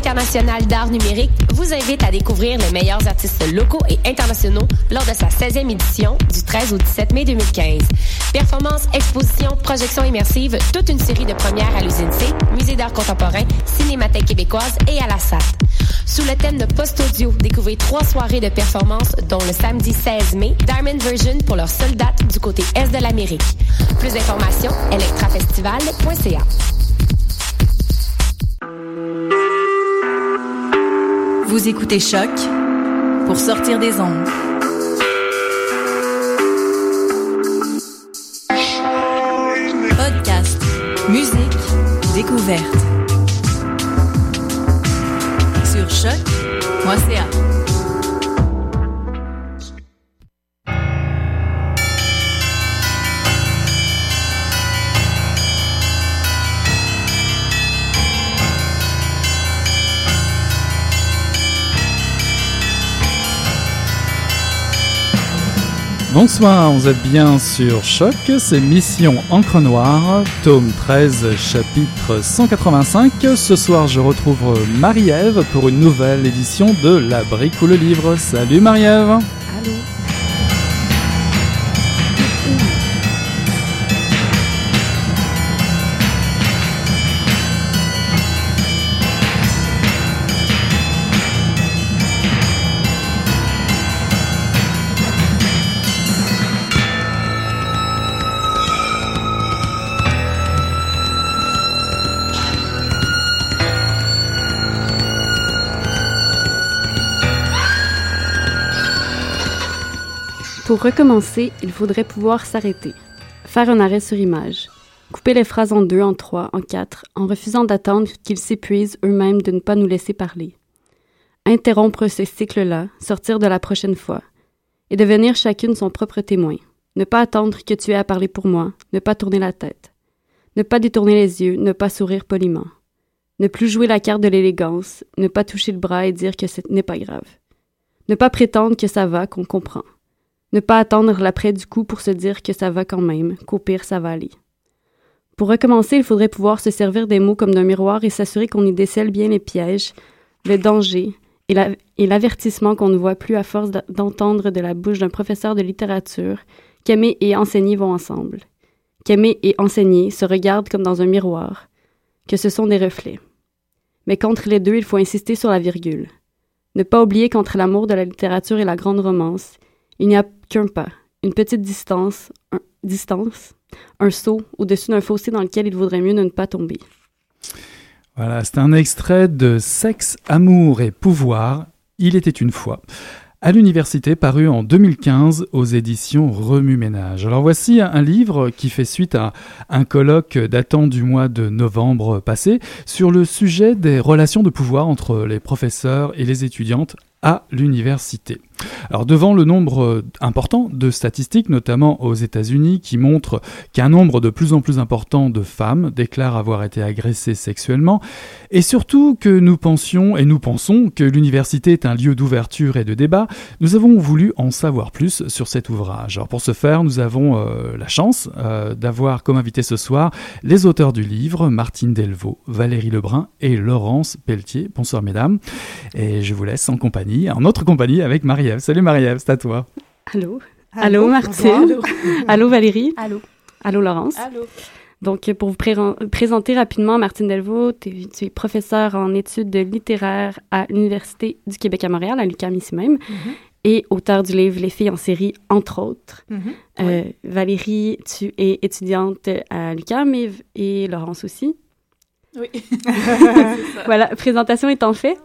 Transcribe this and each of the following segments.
international d'art numérique, vous invite à découvrir les meilleurs artistes locaux et internationaux lors de sa 16e édition du 13 au 17 mai 2015. Performances, expositions, projections immersives, toute une série de premières à l'usine C, Musée d'art contemporain, Cinémathèque québécoise et à la SAT. Sous le thème de post-audio, découvrez trois soirées de performances, dont le samedi 16 mai, Diamond Version pour leur seule date du côté est de l'Amérique. Plus d'informations, electrafestival.ca. Vous écoutez Choc pour sortir des ondes. Podcast, musique, découverte. Sur choc.ca. Bonsoir, vous êtes bien sur Choc, c'est Mission Encre Noire, tome 13, chapitre 185. Ce soir, je retrouve Marie-Ève pour une nouvelle édition de La Brique ou le Livre. Salut Marie-Ève Allô Pour recommencer, il faudrait pouvoir s'arrêter, faire un arrêt sur image, couper les phrases en deux, en trois, en quatre, en refusant d'attendre qu'ils s'épuisent eux-mêmes de ne pas nous laisser parler. Interrompre ce cycle-là, sortir de la prochaine fois, et devenir chacune son propre témoin. Ne pas attendre que tu aies à parler pour moi, ne pas tourner la tête, ne pas détourner les yeux, ne pas sourire poliment, ne plus jouer la carte de l'élégance, ne pas toucher le bras et dire que ce n'est pas grave, ne pas prétendre que ça va, qu'on comprend. Ne pas attendre l'après du coup pour se dire que ça va quand même, qu'au pire ça va aller. Pour recommencer, il faudrait pouvoir se servir des mots comme d'un miroir et s'assurer qu'on y décèle bien les pièges, le danger et l'avertissement qu'on ne voit plus à force d'entendre de la bouche d'un professeur de littérature qu'aimer et enseigner vont ensemble. Qu'aimer et enseigner se regardent comme dans un miroir, que ce sont des reflets. Mais qu'entre les deux, il faut insister sur la virgule. Ne pas oublier qu'entre l'amour de la littérature et la grande romance, il n'y a qu'un pas, une petite distance, un, distance, un saut au-dessus d'un fossé dans lequel il vaudrait mieux ne pas tomber. Voilà, c'est un extrait de Sexe, Amour et Pouvoir. Il était une fois à l'université paru en 2015 aux éditions Remue Ménage. Alors voici un livre qui fait suite à un colloque datant du mois de novembre passé sur le sujet des relations de pouvoir entre les professeurs et les étudiantes à l'université. Alors devant le nombre euh, important de statistiques, notamment aux États-Unis, qui montrent qu'un nombre de plus en plus important de femmes déclarent avoir été agressées sexuellement, et surtout que nous pensions et nous pensons que l'université est un lieu d'ouverture et de débat, nous avons voulu en savoir plus sur cet ouvrage. Alors pour ce faire, nous avons euh, la chance euh, d'avoir comme invité ce soir les auteurs du livre, Martine Delvaux, Valérie Lebrun et Laurence Pelletier. Bonsoir mesdames, et je vous laisse en compagnie, en notre compagnie avec Salut Marie-Ève, c'est à toi. Allô? Allô, Martine. Allô? Valérie? Allô? Allô Laurence? Allô? Donc, pour vous présenter rapidement, Martine Delvaux, tu es professeure en études littéraires à l'Université du Québec à Montréal, à l'UQAM ici même, Mm-hmm. et auteur du livre Les filles en série, entre autres. Mhm. Euh, Valérie, tu es étudiante à l'UQAM et, et Laurence aussi. Oui. Voilà, présentation étant faite.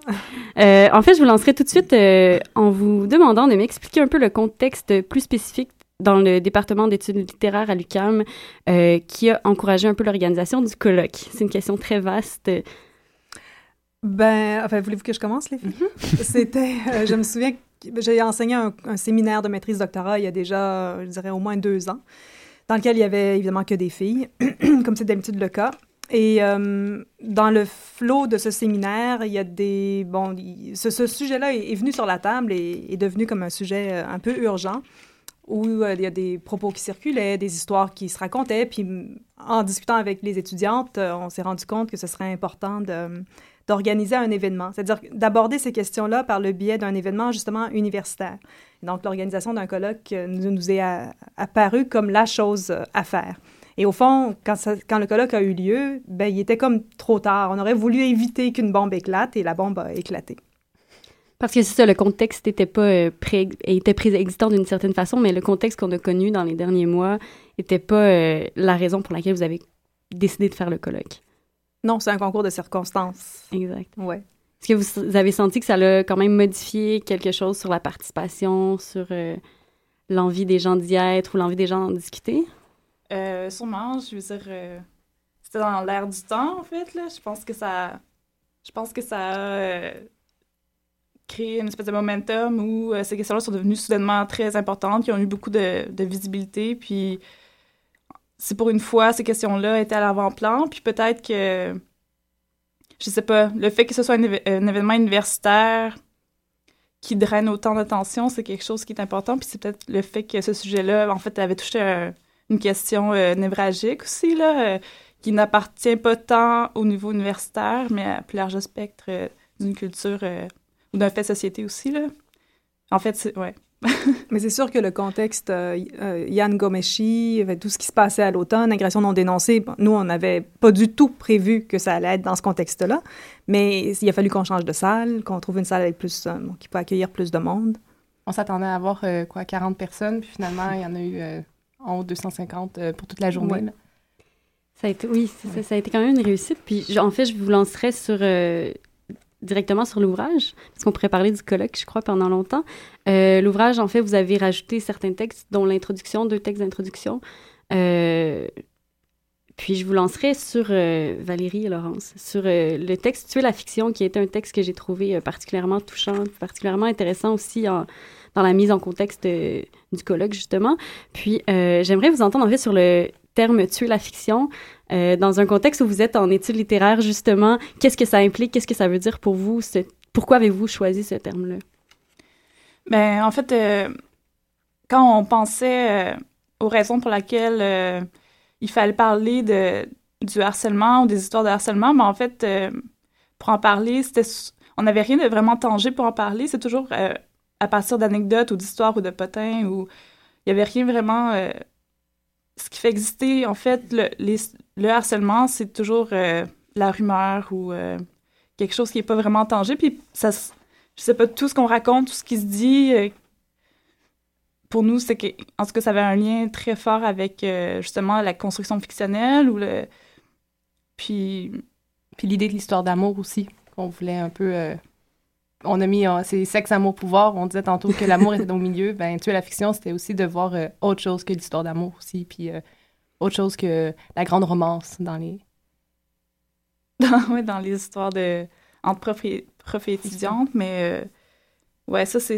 Euh, en fait, je vous lancerai tout de suite euh, en vous demandant de m'expliquer un peu le contexte plus spécifique dans le département d'études littéraires à l'UQAM euh, qui a encouragé un peu l'organisation du colloque. C'est une question très vaste. Ben, enfin, voulez-vous que je commence, les filles? C'était, euh, je me souviens j'ai enseigné un, séminaire de maîtrise doctorat il y a déjà, je dirais, au moins deux ans, dans lequel il y avait évidemment que des filles, comme c'est d'habitude le cas. Et euh, dans le flot de ce séminaire, il y a des... Bon, ce, sujet-là est, venu sur la table et est devenu comme un sujet euh, un peu urgent, où euh, il y a des propos qui circulaient, des histoires qui se racontaient. Puis en discutant avec les étudiantes, on s'est rendu compte que ce serait important d'organiser un événement, c'est-à-dire d'aborder ces questions-là par le biais d'un événement justement universitaire. donc l'organisation d'un colloque nous, est apparu comme la chose à faire. Et au fond, quand, quand le colloque a eu lieu, ben, il était comme trop tard. On aurait voulu éviter qu'une bombe éclate et la bombe a éclaté. Parce que c'est ça, le contexte était pas euh, pré était préexistant d'une certaine façon, mais le contexte qu'on a connu dans les derniers mois n'était pas euh, la raison pour laquelle vous avez décidé de faire le colloque. Non, c'est un concours de circonstances. Exact. Ouais. Est-ce que vous, avez senti que ça a quand même modifié quelque chose sur la participation, sur euh, l'envie des gens d'y être ou l'envie des gens d'en discuter? Euh, sûrement, je veux dire, euh, c'était dans l'air du temps, en fait, là. Je pense que ça... Je pense que ça a euh, créé une espèce de momentum où ces questions-là sont devenues soudainement très importantes, qui ont eu beaucoup de, visibilité, puis c'est pour une fois, ces questions-là étaient à l'avant-plan, puis peut-être que... Je sais pas, le fait que ce soit un, un événement universitaire qui draine autant d'attention, c'est quelque chose qui est important. Puis c'est peut-être le fait que ce sujet-là, en fait, avait touché un, une question euh, névragique aussi, là, euh, qui n'appartient pas tant au niveau universitaire, mais à plus large spectre euh, d'une culture ou d'un fait de société aussi. Là. En fait, c'est... Ouais. mais c'est sûr que le contexte Yann Gomeshi, tout ce qui se passait à l'automne, agression non dénoncée, nous, on n'avait pas du tout prévu que ça allait être dans ce contexte-là. Mais il a fallu qu'on change de salle, qu'on trouve une salle avec plus, qui peut accueillir plus de monde. On s'attendait à avoir quoi 40 personnes, puis finalement, il y en a eu en haut 250 euh, pour toute la journée. Ça a été, oui, ça, a été quand même une réussite. Puis, en fait, je vous lancerai sur, euh, directement sur l'ouvrage, parce qu'on pourrait parler du colloque, je crois, pendant longtemps. Euh, l'ouvrage, en fait, vous avez rajouté certains textes, dont l'introduction, deux textes d'introduction. Puis, je vous lancerai sur Valérie et Laurence, sur le texte Tuer la fiction, qui est un texte que j'ai trouvé particulièrement touchant, particulièrement intéressant aussi en, dans la mise en contexte euh, du colloque, justement. Puis, euh, j'aimerais vous entendre en fait sur le terme tuer la fiction. Euh, dans un contexte où vous êtes en études littéraires, justement, qu'est-ce que ça implique? Qu'est-ce que ça veut dire pour vous? Pourquoi avez-vous choisi ce terme-là? Ben, en fait, quand on pensait aux raisons pour lesquelles il fallait parler de, du harcèlement ou des histoires de harcèlement, mais en fait, pour en parler, c'était on n'avait rien de vraiment tangible pour en parler. C'est toujours à partir d'anecdotes ou d'histoires ou de potins où il n'y avait rien vraiment. Euh, ce qui fait exister, en fait, le, le harcèlement, c'est toujours euh, la rumeur ou euh, quelque chose qui n'est pas vraiment tangible. Puis, ça, je sais pas, tout ce qu'on raconte, tout ce qui se dit, pour nous, c'est que, en tout cas, ça avait un lien très fort avec justement la construction fictionnelle ou le. Puis. Puis l'idée de l'histoire d'amour aussi, qu'on voulait un peu on a mis, c'est sexe, amour, pouvoir. On disait tantôt que l'amour était au milieu. Ben, tuer la fiction, c'était aussi de voir euh, autre chose que l'histoire d'amour aussi, puis euh, autre chose que la grande romance dans les... dans, dans les histoires de... entre profs et, étudiantes, mais euh, ouais, ça, c'est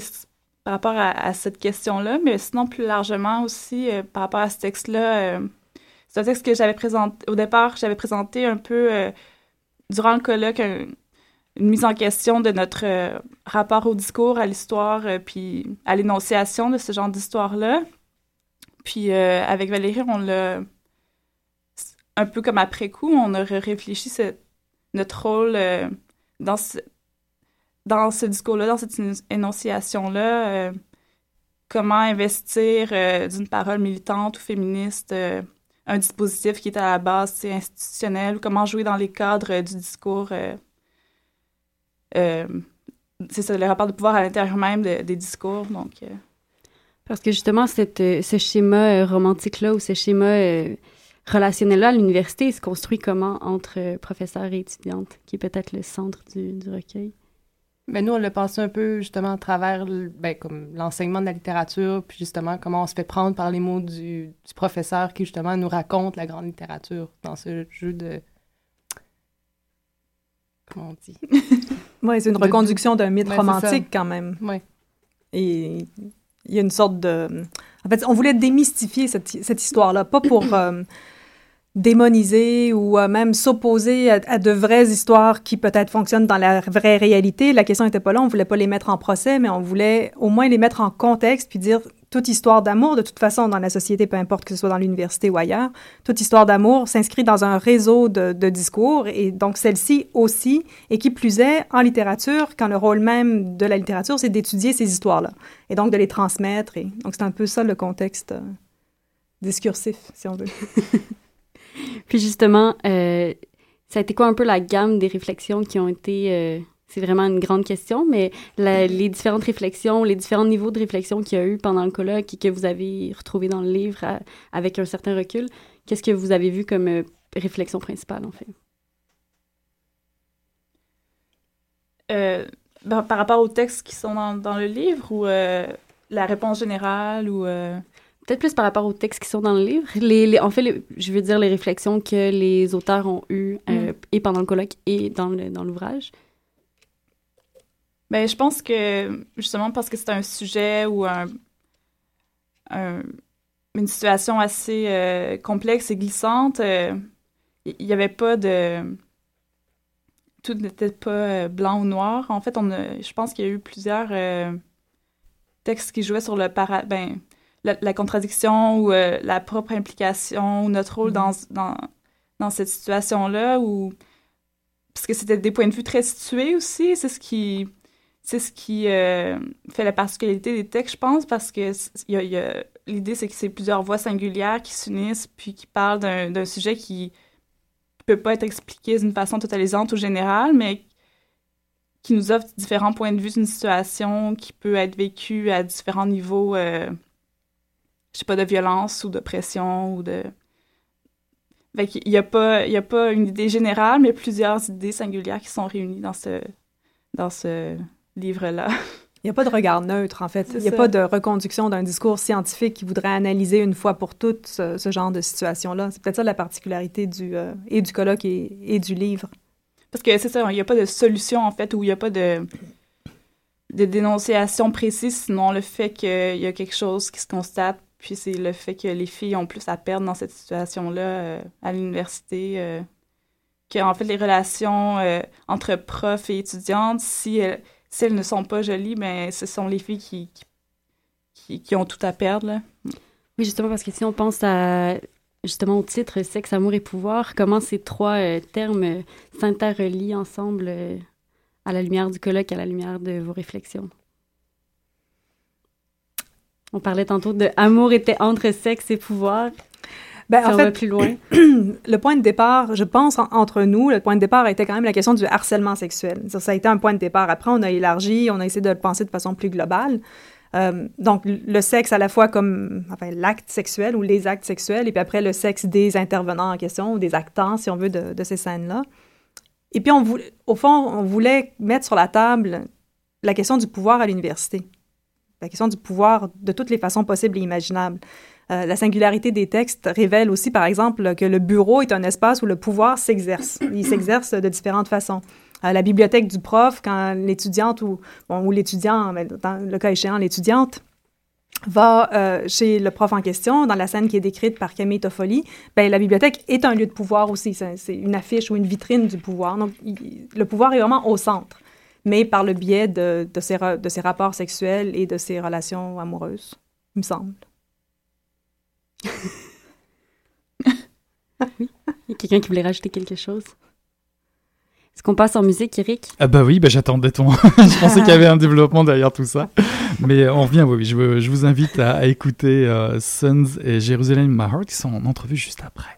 par rapport à, cette question-là, mais sinon, plus largement aussi, par rapport à ce texte-là, c'est un texte que j'avais présenté... Au départ, j'avais présenté un peu, durant le colloque, une mise en question de notre euh, rapport au discours, à l'histoire, euh, puis à l'énonciation de ce genre d'histoire-là. Puis euh, avec Valérie, on l'a un peu comme après coup, on a réfléchi notre rôle dans ce, dans ce discours-là, dans cette énonciation-là, comment investir d'une parole militante ou féministe un dispositif qui est à la base institutionnel, comment jouer dans les cadres du discours euh, c'est ça, le rapport de pouvoir à l'intérieur même des discours. Donc, euh. Parce que justement, euh, ce schéma romantique-là ou ce schéma relationnel-là l'université, se construit comment entre professeurs et étudiantes, qui est peut-être le centre du recueil? Ben nous, on l'a passé un peu justement à travers ben, comme l'enseignement de la littérature, puis justement comment on se fait prendre par les mots du, du professeur qui justement nous raconte la grande littérature dans ce jeu de comment on dit? Oui, c'est une reconduction d'un mythe romantique quand même. Oui. Et il y a une sorte de... En fait, on voulait démystifier cette, cette histoire-là, pas pour euh, démoniser ou même s'opposer à, de vraies histoires qui peut-être fonctionnent dans la vraie réalité. La question n'était pas là, on voulait pas les mettre en procès, mais on voulait au moins les mettre en contexte puis dire toute histoire d'amour, de toute façon, dans la société, peu importe que ce soit dans l'université ou ailleurs, toute histoire d'amour s'inscrit dans un réseau de, de discours, et donc celle-ci aussi, et qui plus est, en littérature, quand le rôle même de la littérature, c'est d'étudier ces histoires-là, et donc de les transmettre. Et, donc c'est un peu ça le contexte euh, discursif, si on veut. Puis justement, euh, ça a été quoi un peu la gamme des réflexions qui ont été... Euh c'est vraiment une grande question, mais les différentes réflexions, les différents niveaux de réflexion qu'il y a eu pendant le colloque et que vous avez retrouvé dans le livre à, avec un certain recul, qu'est-ce que vous avez vu comme euh, réflexion principale, en fait? Euh, ben, par rapport aux textes qui sont dans, le livre ou euh, la réponse générale ou... Euh? Peut-être plus par rapport aux textes qui sont dans le livre. Les, les, en fait, les, je veux dire les réflexions que les auteurs ont eues mm. et pendant le colloque et dans l'ouvrage. Dans ben, je pense que justement parce que c'est un sujet ou un, un, une situation assez euh, complexe et glissante, il euh, n'y avait pas de. Tout n'était pas euh, blanc ou noir. En fait, on a, je pense qu'il y a eu plusieurs euh, textes qui jouaient sur le para, ben, la, la contradiction ou la propre implication ou notre rôle mm-hmm. dans, dans, dans cette situation-là. Ou, parce que c'était des points de vue très situés aussi. C'est ce qui c'est ce qui euh, fait la particularité des textes, je pense, parce que y a, y a, l'idée, c'est que c'est plusieurs voix singulières qui s'unissent puis qui parlent d'un, d'un sujet qui peut pas être expliqué d'une façon totalisante ou générale, mais qui nous offre différents points de vue d'une situation qui peut être vécue à différents niveaux, euh, je sais pas, de violence ou de pression ou de... Fait qu'il y a pas, il y a pas une idée générale, mais plusieurs idées singulières qui sont réunies dans ce, dans ce, livre-là. Il n'y a pas de regard neutre, en fait. Il n'y a pas de reconduction d'un discours scientifique qui voudrait analyser une fois pour toutes ce, ce genre de situation-là. C'est peut-être ça la particularité du, euh, et du colloque et, et, du livre. Parce que c'est ça, il n'y a pas de solution, en fait, ou il n'y a pas de, de dénonciation précise, sinon le fait qu'il y a quelque chose qui se constate, puis c'est le fait que les filles ont plus à perdre dans cette situation-là euh, à l'université. Euh, qu'en fait, les relations euh, entre profs et étudiantes, si elles ne sont pas jolies, mais ce sont les filles qui, qui, ont tout à perdre. Oui, justement, parce que si on pense à justement au titre sexe, amour et pouvoir, comment ces trois euh, termes s'interrelient ensemble à la lumière du colloque, à la lumière de vos réflexions? On parlait tantôt de amour était entre sexe et pouvoir. Ben, si en on fait, va plus loin. le point de départ, je pense, en, entre nous, le point de départ été quand même la question du harcèlement sexuel. Ça, ça, a été un point de départ. Après, on a élargi, on a essayé de le penser de façon plus globale. Euh, donc, le sexe à la fois comme enfin, l'acte sexuel ou les actes sexuels, et puis après, le sexe des intervenants en question, ou des actants, si on veut, de, de ces scènes-là. Et puis, on voulait, au fond, on voulait mettre sur la table la question du pouvoir à l'université. La question du pouvoir de toutes les façons possibles et imaginables. Euh, la singularité des textes révèle aussi, par exemple, que le bureau est un espace où le pouvoir s'exerce. Il s'exerce de différentes façons. Euh, la bibliothèque du prof, quand l'étudiante ou, bon, ou l'étudiant, dans le cas échéant, l'étudiante, va euh, chez le prof en question, dans la scène qui est décrite par Camille Toffoli, ben, la bibliothèque est un lieu de pouvoir aussi. C'est une affiche ou une vitrine du pouvoir. Donc, il, le pouvoir est vraiment au centre, mais par le biais de, de, ses, de ses rapports sexuels et de ses relations amoureuses, il me semble. oui. Il y a quelqu'un qui voulait rajouter quelque chose. Est-ce qu'on passe en musique, Eric? Ah bah oui, bah j'attendais ton... je pensais qu'il y avait un développement derrière tout ça. Mais on revient, oui, je, je vous invite à, à écouter euh, Sons et Jérusalem My Heart qui sont en entrevue juste après.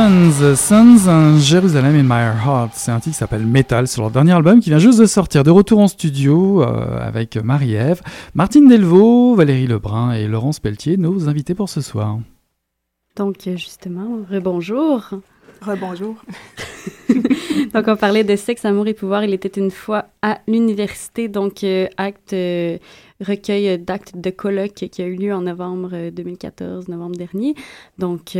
Sons. Sons, Jérusalem in My Heart. C'est un titre qui s'appelle Metal sur leur dernier album qui vient juste de sortir. De retour en studio euh, avec Marie-Ève, Martine Delvaux, Valérie Lebrun et Laurence Pelletier, nos invités pour ce soir. Donc, justement, rebonjour. Rebonjour. donc, on parlait de sexe, amour et pouvoir. Il était une fois à l'université, donc euh, acte, euh, recueil d'actes de colloque qui a eu lieu en novembre 2014, euh, novembre dernier. Donc,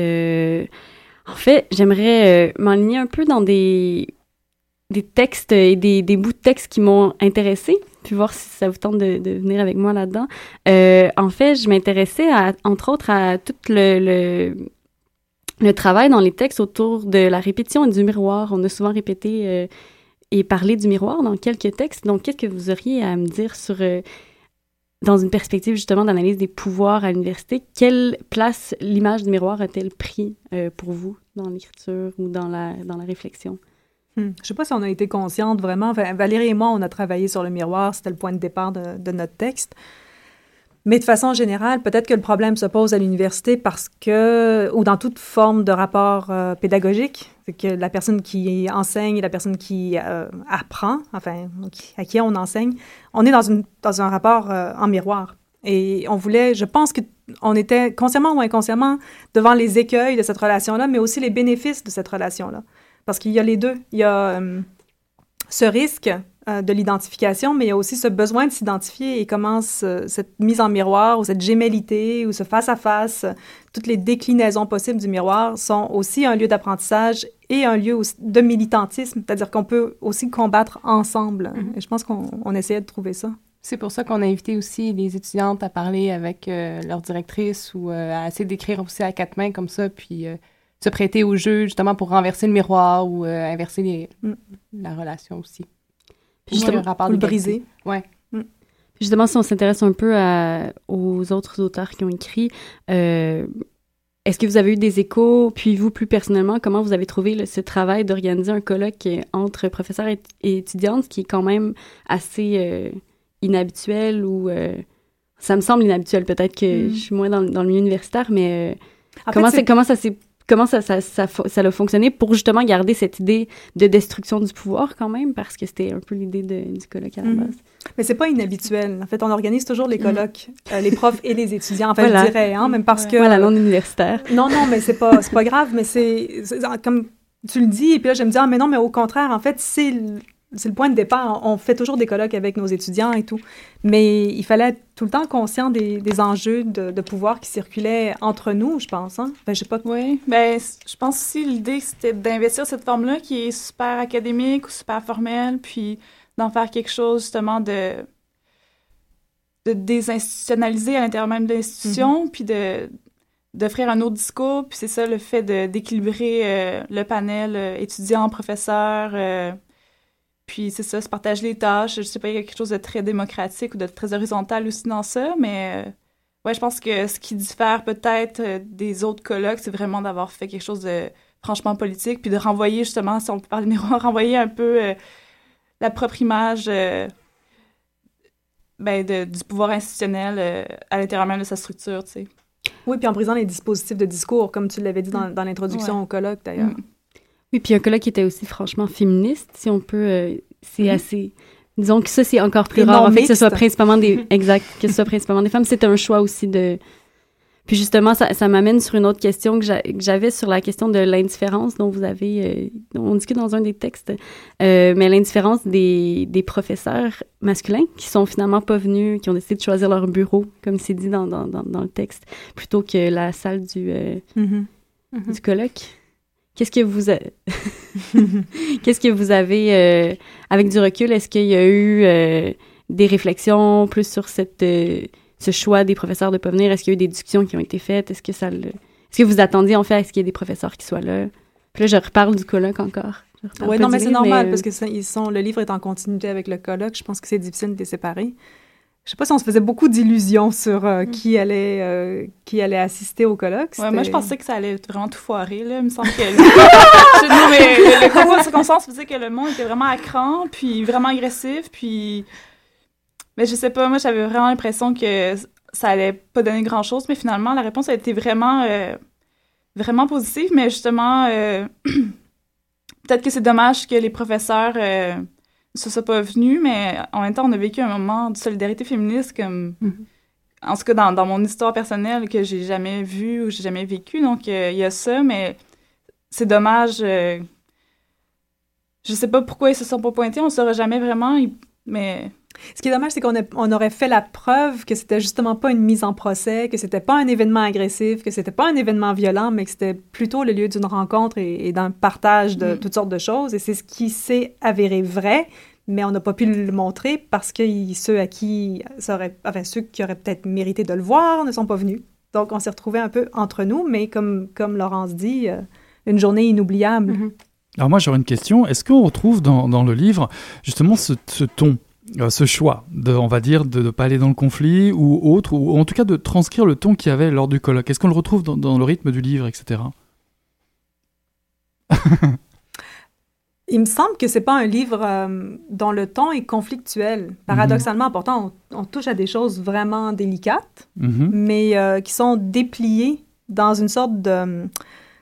en fait, j'aimerais m'enligner un peu dans des, des textes et des, des bouts de textes qui m'ont intéressé puis voir si ça vous tente de, venir avec moi là-dedans. en fait, je m'intéressais, entre autres, à tout le, le, travail dans les textes autour de la répétition et du miroir. On a souvent répété euh, et parlé du miroir dans quelques textes. Donc, qu'est-ce que vous auriez à me dire sur, euh, dans une perspective justement d'analyse des pouvoirs à l'université, quelle place l'image du miroir a-t-elle pris euh, pour vous dans l'écriture ou dans la, dans la réflexion? Hmm. Je ne sais pas si on a été consciente vraiment. Valérie et moi, on a travaillé sur le miroir. C'était le point de départ de, notre texte. Mais de façon générale, peut-être que le problème se pose à l'université parce que, ou dans toute forme de rapport euh, pédagogique, que la personne qui enseigne et la personne qui euh, apprend, enfin, à qui on enseigne, on est dans, une, dans un rapport euh, en miroir. Et on voulait, je pense qu'on était consciemment ou inconsciemment devant les écueils de cette relation-là, mais aussi les bénéfices de cette relation-là. Parce qu'il y a les deux. Il y a ce risque euh, de l'identification, mais il y a aussi ce besoin de s'identifier et comment cette mise en miroir ou cette gémellité ou ce face-à-face, toutes les déclinaisons possibles du miroir sont aussi un lieu d'apprentissage et un lieu de militantisme, c'est-à-dire qu'on peut aussi combattre ensemble. Mm-hmm. Et je pense qu'on essayait de trouver ça. C'est pour ça qu'on a invité aussi les étudiantes à parler avec euh, leur directrice ou euh, à essayer d'écrire aussi à quatre mains comme ça, puis se prêter au jeu justement pour renverser le miroir ou inverser les, mm. la relation aussi justement, le, le briser. Ouais. Mm. Justement, si on s'intéresse un peu aux autres auteurs qui ont écrit, euh, est-ce que vous avez eu des échos, puis vous plus personnellement, comment vous avez trouvé ce travail d'organiser un colloque entre professeurs et, étudiantes, qui est quand même assez euh, inhabituel ou euh, ça me semble inhabituel, peut-être que mm. je suis moins dans, le milieu universitaire, mais comment, comment ça s'est comment ça, ça, ça, ça, a fonctionné pour justement garder cette idée de destruction du pouvoir quand même, parce que c'était un peu l'idée du colloque à la mhm. base. Mais c'est pas inhabituel. En fait, on organise toujours les mhm. colloques, euh, les profs et les étudiants. En fait, je dirais, hein, même parce que... Voilà, non universitaire. Non, non, mais c'est pas, pas grave, mais c'est... Comme tu le dis, et puis là, je me dis, ah, mais non, mais au contraire, en fait, c'est c'est le point de départ. On fait toujours des colloques avec nos étudiants et tout. Mais il fallait être tout le temps conscient des, enjeux de, pouvoir qui circulaient entre nous, je pense. Hein? Ben, je sais pas. Oui, ben, je pense aussi l'idée, c'était d'investir cette forme-là qui est super académique ou super formelle, puis d'en faire quelque chose justement de de désinstitutionnaliser à l'intérieur même de l'institution, mm-hmm. puis de d'offrir un autre discours, puis c'est ça le fait d'équilibrer euh, le panel euh, étudiants-professeurs, euh, puis c'est ça, se partager les tâches. Je sais pas, il y a quelque chose de très démocratique ou de très horizontal aussi dans ça, mais euh, ouais, je pense que ce qui diffère peut-être euh, des autres colloques, c'est vraiment d'avoir fait quelque chose de franchement politique, puis de renvoyer justement, si on peut parler de miroir, renvoyer un peu euh, la propre image ben, du pouvoir institutionnel à l'intérieur même de sa structure, tu sais. Oui, puis en brisant les dispositifs de discours, comme tu l'avais dit dans, dans l'introduction au colloque, d'ailleurs. Mm. Oui, puis un colloque qui était aussi franchement féministe, si on peut. Euh, c'est mhm. assez. Disons que ça, c'est encore plus rare. En fait, que ce soit principalement des. exact, que ce soit principalement des femmes. C'est un choix aussi de. Puis justement, ça, ça m'amène sur une autre question que j'avais sur la question de l'indifférence dont vous avez. Euh, on discute dans un des textes. Euh, mais l'indifférence des, des professeurs masculins qui sont finalement pas venus, qui ont décidé de choisir leur bureau, comme c'est dit dans, dans, dans, le texte, plutôt que la salle du, mhm. du colloque. Qu'est-ce que vous qu'est-ce que vous avez euh, avec du recul? Est-ce qu'il y a eu euh, des réflexions plus sur cette euh, ce choix des professeurs de pas venir? Est-ce qu'il y a eu des discussions qui ont été faites? Est-ce que ça Est-ce que vous attendiez en fait à ce qu'il y ait des professeurs qui soient là? Puis là, je reparle du colloque encore. Oui, non, mais c'est normal parce que ils sont, le livre est en continuité avec le colloque. Je pense que c'est difficile de les séparer je sais pas si on se faisait beaucoup d'illusions sur euh, mm. qui allait euh, qui allait assister au colloque. Ouais, moi je pensais que ça allait vraiment tout foirer là. Il me semble que non, mais le, concours de circonstances faisait que le monde était vraiment à cran, puis vraiment agressif, puis mais je sais pas, moi j'avais vraiment l'impression que ça allait pas donner grand chose, mais finalement la réponse a été vraiment euh, vraiment positive, mais justement, peut-être que c'est dommage que les professeurs euh, ne se soient pas venus, mais en même temps, on a vécu un moment de solidarité féministe comme... Mhm. En tout cas, dans, dans mon histoire personnelle que j'ai jamais vu ou j'ai jamais vécu. Donc, euh, il y a ça, mais c'est dommage. euh, je sais pas pourquoi ils se sont pas pointés, on ne saura jamais vraiment, mais Ce qui est dommage, c'est qu'on a- on aurait fait la preuve que c'était justement pas une mise en procès, que c'était pas un événement agressif, que c'était pas un événement violent, mais que c'était plutôt le lieu d'une rencontre et, et d'un partage de Mm. toutes sortes de choses. Et c'est ce qui s'est avéré vrai, mais on n'a pas pu le montrer parce que ceux à qui ça aurait, enfin ceux qui auraient peut-être mérité de le voir ne sont pas venus. Donc on s'est retrouvés un peu entre nous, mais comme comme Laurence dit, euh, une journée inoubliable. Mhm. Alors moi j'aurais une question. Est-ce qu'on retrouve dans, dans le livre justement ce, ce ton, euh, ce choix de, on va dire, de ne pas aller dans le conflit ou autre, ou en tout cas de transcrire le ton qu'il y avait lors du colloque Est-ce qu'on le retrouve dans, dans le rythme du livre, etc. Il me semble que c'est pas un livre euh, dont le ton est conflictuel. Paradoxalement, pourtant, on, on touche à des choses vraiment délicates, Mhm. mais euh, qui sont dépliées dans une sorte de...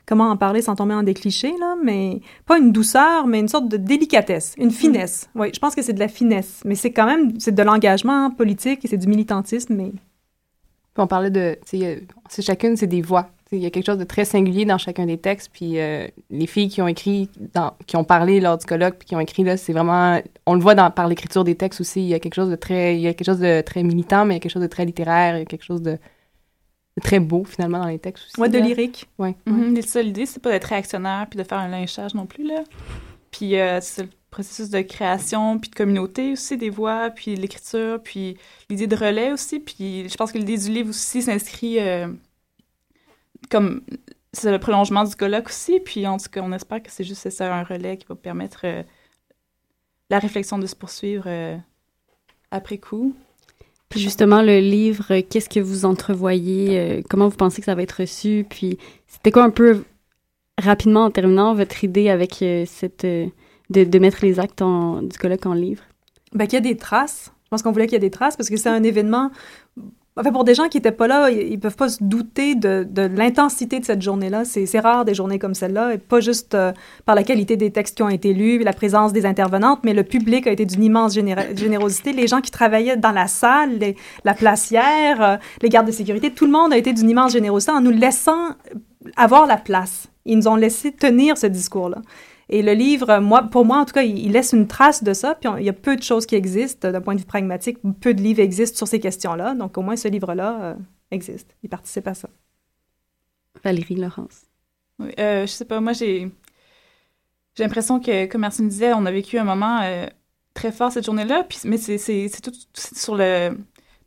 Comment en parler sans tomber dans des clichés, là, mais pas une douceur, mais une sorte de délicatesse, une finesse. Oui, je pense que c'est de la finesse, mais c'est quand même, c'est de l'engagement politique et c'est du militantisme, mais Puis on parlait de, euh, c'est chacune, c'est des voix. Il y a quelque chose de très singulier dans chacun des textes. Puis euh, les filles qui ont écrit, dans, qui ont parlé lors du colloque, puis qui ont écrit là, c'est vraiment, on le voit dans, par l'écriture des textes aussi. Il y a quelque chose de très, il y a quelque chose de très militant, mais il y a quelque chose de très littéraire, il y a quelque chose de très beau finalement dans les textes aussi. ouais, de là. lyrique. Ouais. Mhm, mais ça, l'idée, c'est pas d'être réactionnaire puis de faire un lynchage non plus, là. Puis euh, c'est le processus de création, puis de communauté aussi, des voix, puis l'écriture, puis l'idée de relais aussi. Puis je pense que l'idée du livre aussi s'inscrit euh, comme... C'est le prolongement du colloque aussi. Puis en tout cas, on espère que c'est juste ça, un relais qui va permettre euh, la réflexion de se poursuivre après coup. Puis justement, le livre, qu'est-ce que vous entrevoyez? euh, comment vous pensez que ça va être reçu? Puis c'était quoi un peu, rapidement en terminant, votre idée avec euh, cette... euh, de, de mettre les actes en- du colloque en livre? Ben, qu'il y a des traces. Je pense qu'on voulait qu'il y ait des traces parce que c'est un événement. Enfin, pour des gens qui n'étaient pas là, ils, ils peuvent pas se douter de, de l'intensité de cette journée-là. C'est c'est rare des journées comme celle-là, et pas juste euh, par la qualité des textes qui ont été lus, la présence des intervenantes, mais le public a été d'une immense généra- générosité. Les gens qui travaillaient dans la salle, les- la placière, euh, les gardes de sécurité, tout le monde a été d'une immense générosité en nous laissant avoir la place. Ils nous ont laissé tenir ce discours-là. Et le livre, moi, pour moi, en tout cas, il, il laisse une trace de ça. Puis on- il y a peu de choses qui existent d'un point de vue pragmatique. Peu de livres existent sur ces questions-là. Donc au moins, ce livre-là euh, existe. Il participe à ça. Valérie, Laurence. Oui, euh, je sais pas, moi j'ai j'ai l'impression que, comme Martine disait, on a vécu un moment euh, très fort cette journée-là, puis mais c'est c'est c'est tout sur le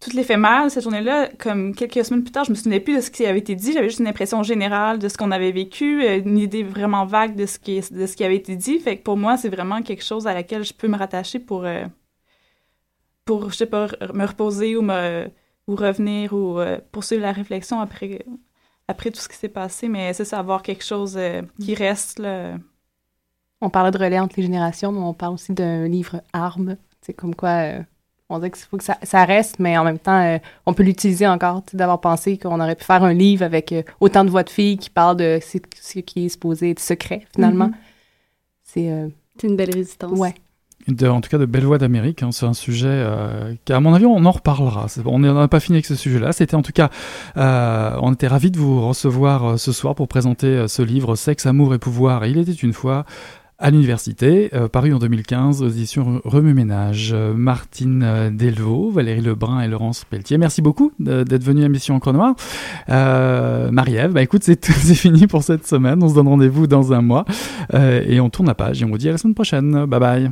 tout l'éphémère de cette journée-là. Comme quelques semaines plus tard, je me souvenais plus de ce qui avait été dit, j'avais juste une impression générale de ce qu'on avait vécu, euh, une idée vraiment vague de ce qui de ce qui avait été dit. Fait que pour moi, c'est vraiment quelque chose à laquelle je peux me rattacher pour euh, pour je sais pas me reposer ou me ou revenir ou euh, poursuivre la réflexion après après tout ce qui s'est passé, mais c'est ça, avoir quelque chose euh, qui reste, là. On parlait de relais entre les générations, mais on parle aussi d'un livre arme. C'est comme quoi, on dit qu'il faut que ça, ça reste, mais en même temps, euh, on peut l'utiliser encore. D'avoir pensé qu'on aurait pu faire un livre avec euh, autant de voix de filles qui parlent de ce, ce qui est supposé être secret, finalement. Mhm. C'est. euh, C'est une belle résistance. ouais. De- en tout cas de Belle Voix d'Amérique. hein, c'est un sujet euh, qui, à mon avis, on en reparlera. C'est- On n'a pas fini avec ce sujet-là. C'était en tout cas, euh, on était ravis de vous recevoir euh, ce soir pour présenter euh, ce livre Sexe, amour et pouvoir. Il était une fois à l'université, euh, paru en 2015 aux éditions Re- Remue Ménage. Euh, Martine euh, Delvaux, Valérie Lebrun et Laurence Pelletier. Merci beaucoup d'être venus à Mission Encre Noire. Marie-Ève, bah écoute, c'est fini pour cette semaine. On se donne rendez-vous dans un mois et on tourne la page et on vous dit à la semaine prochaine. Bye bye.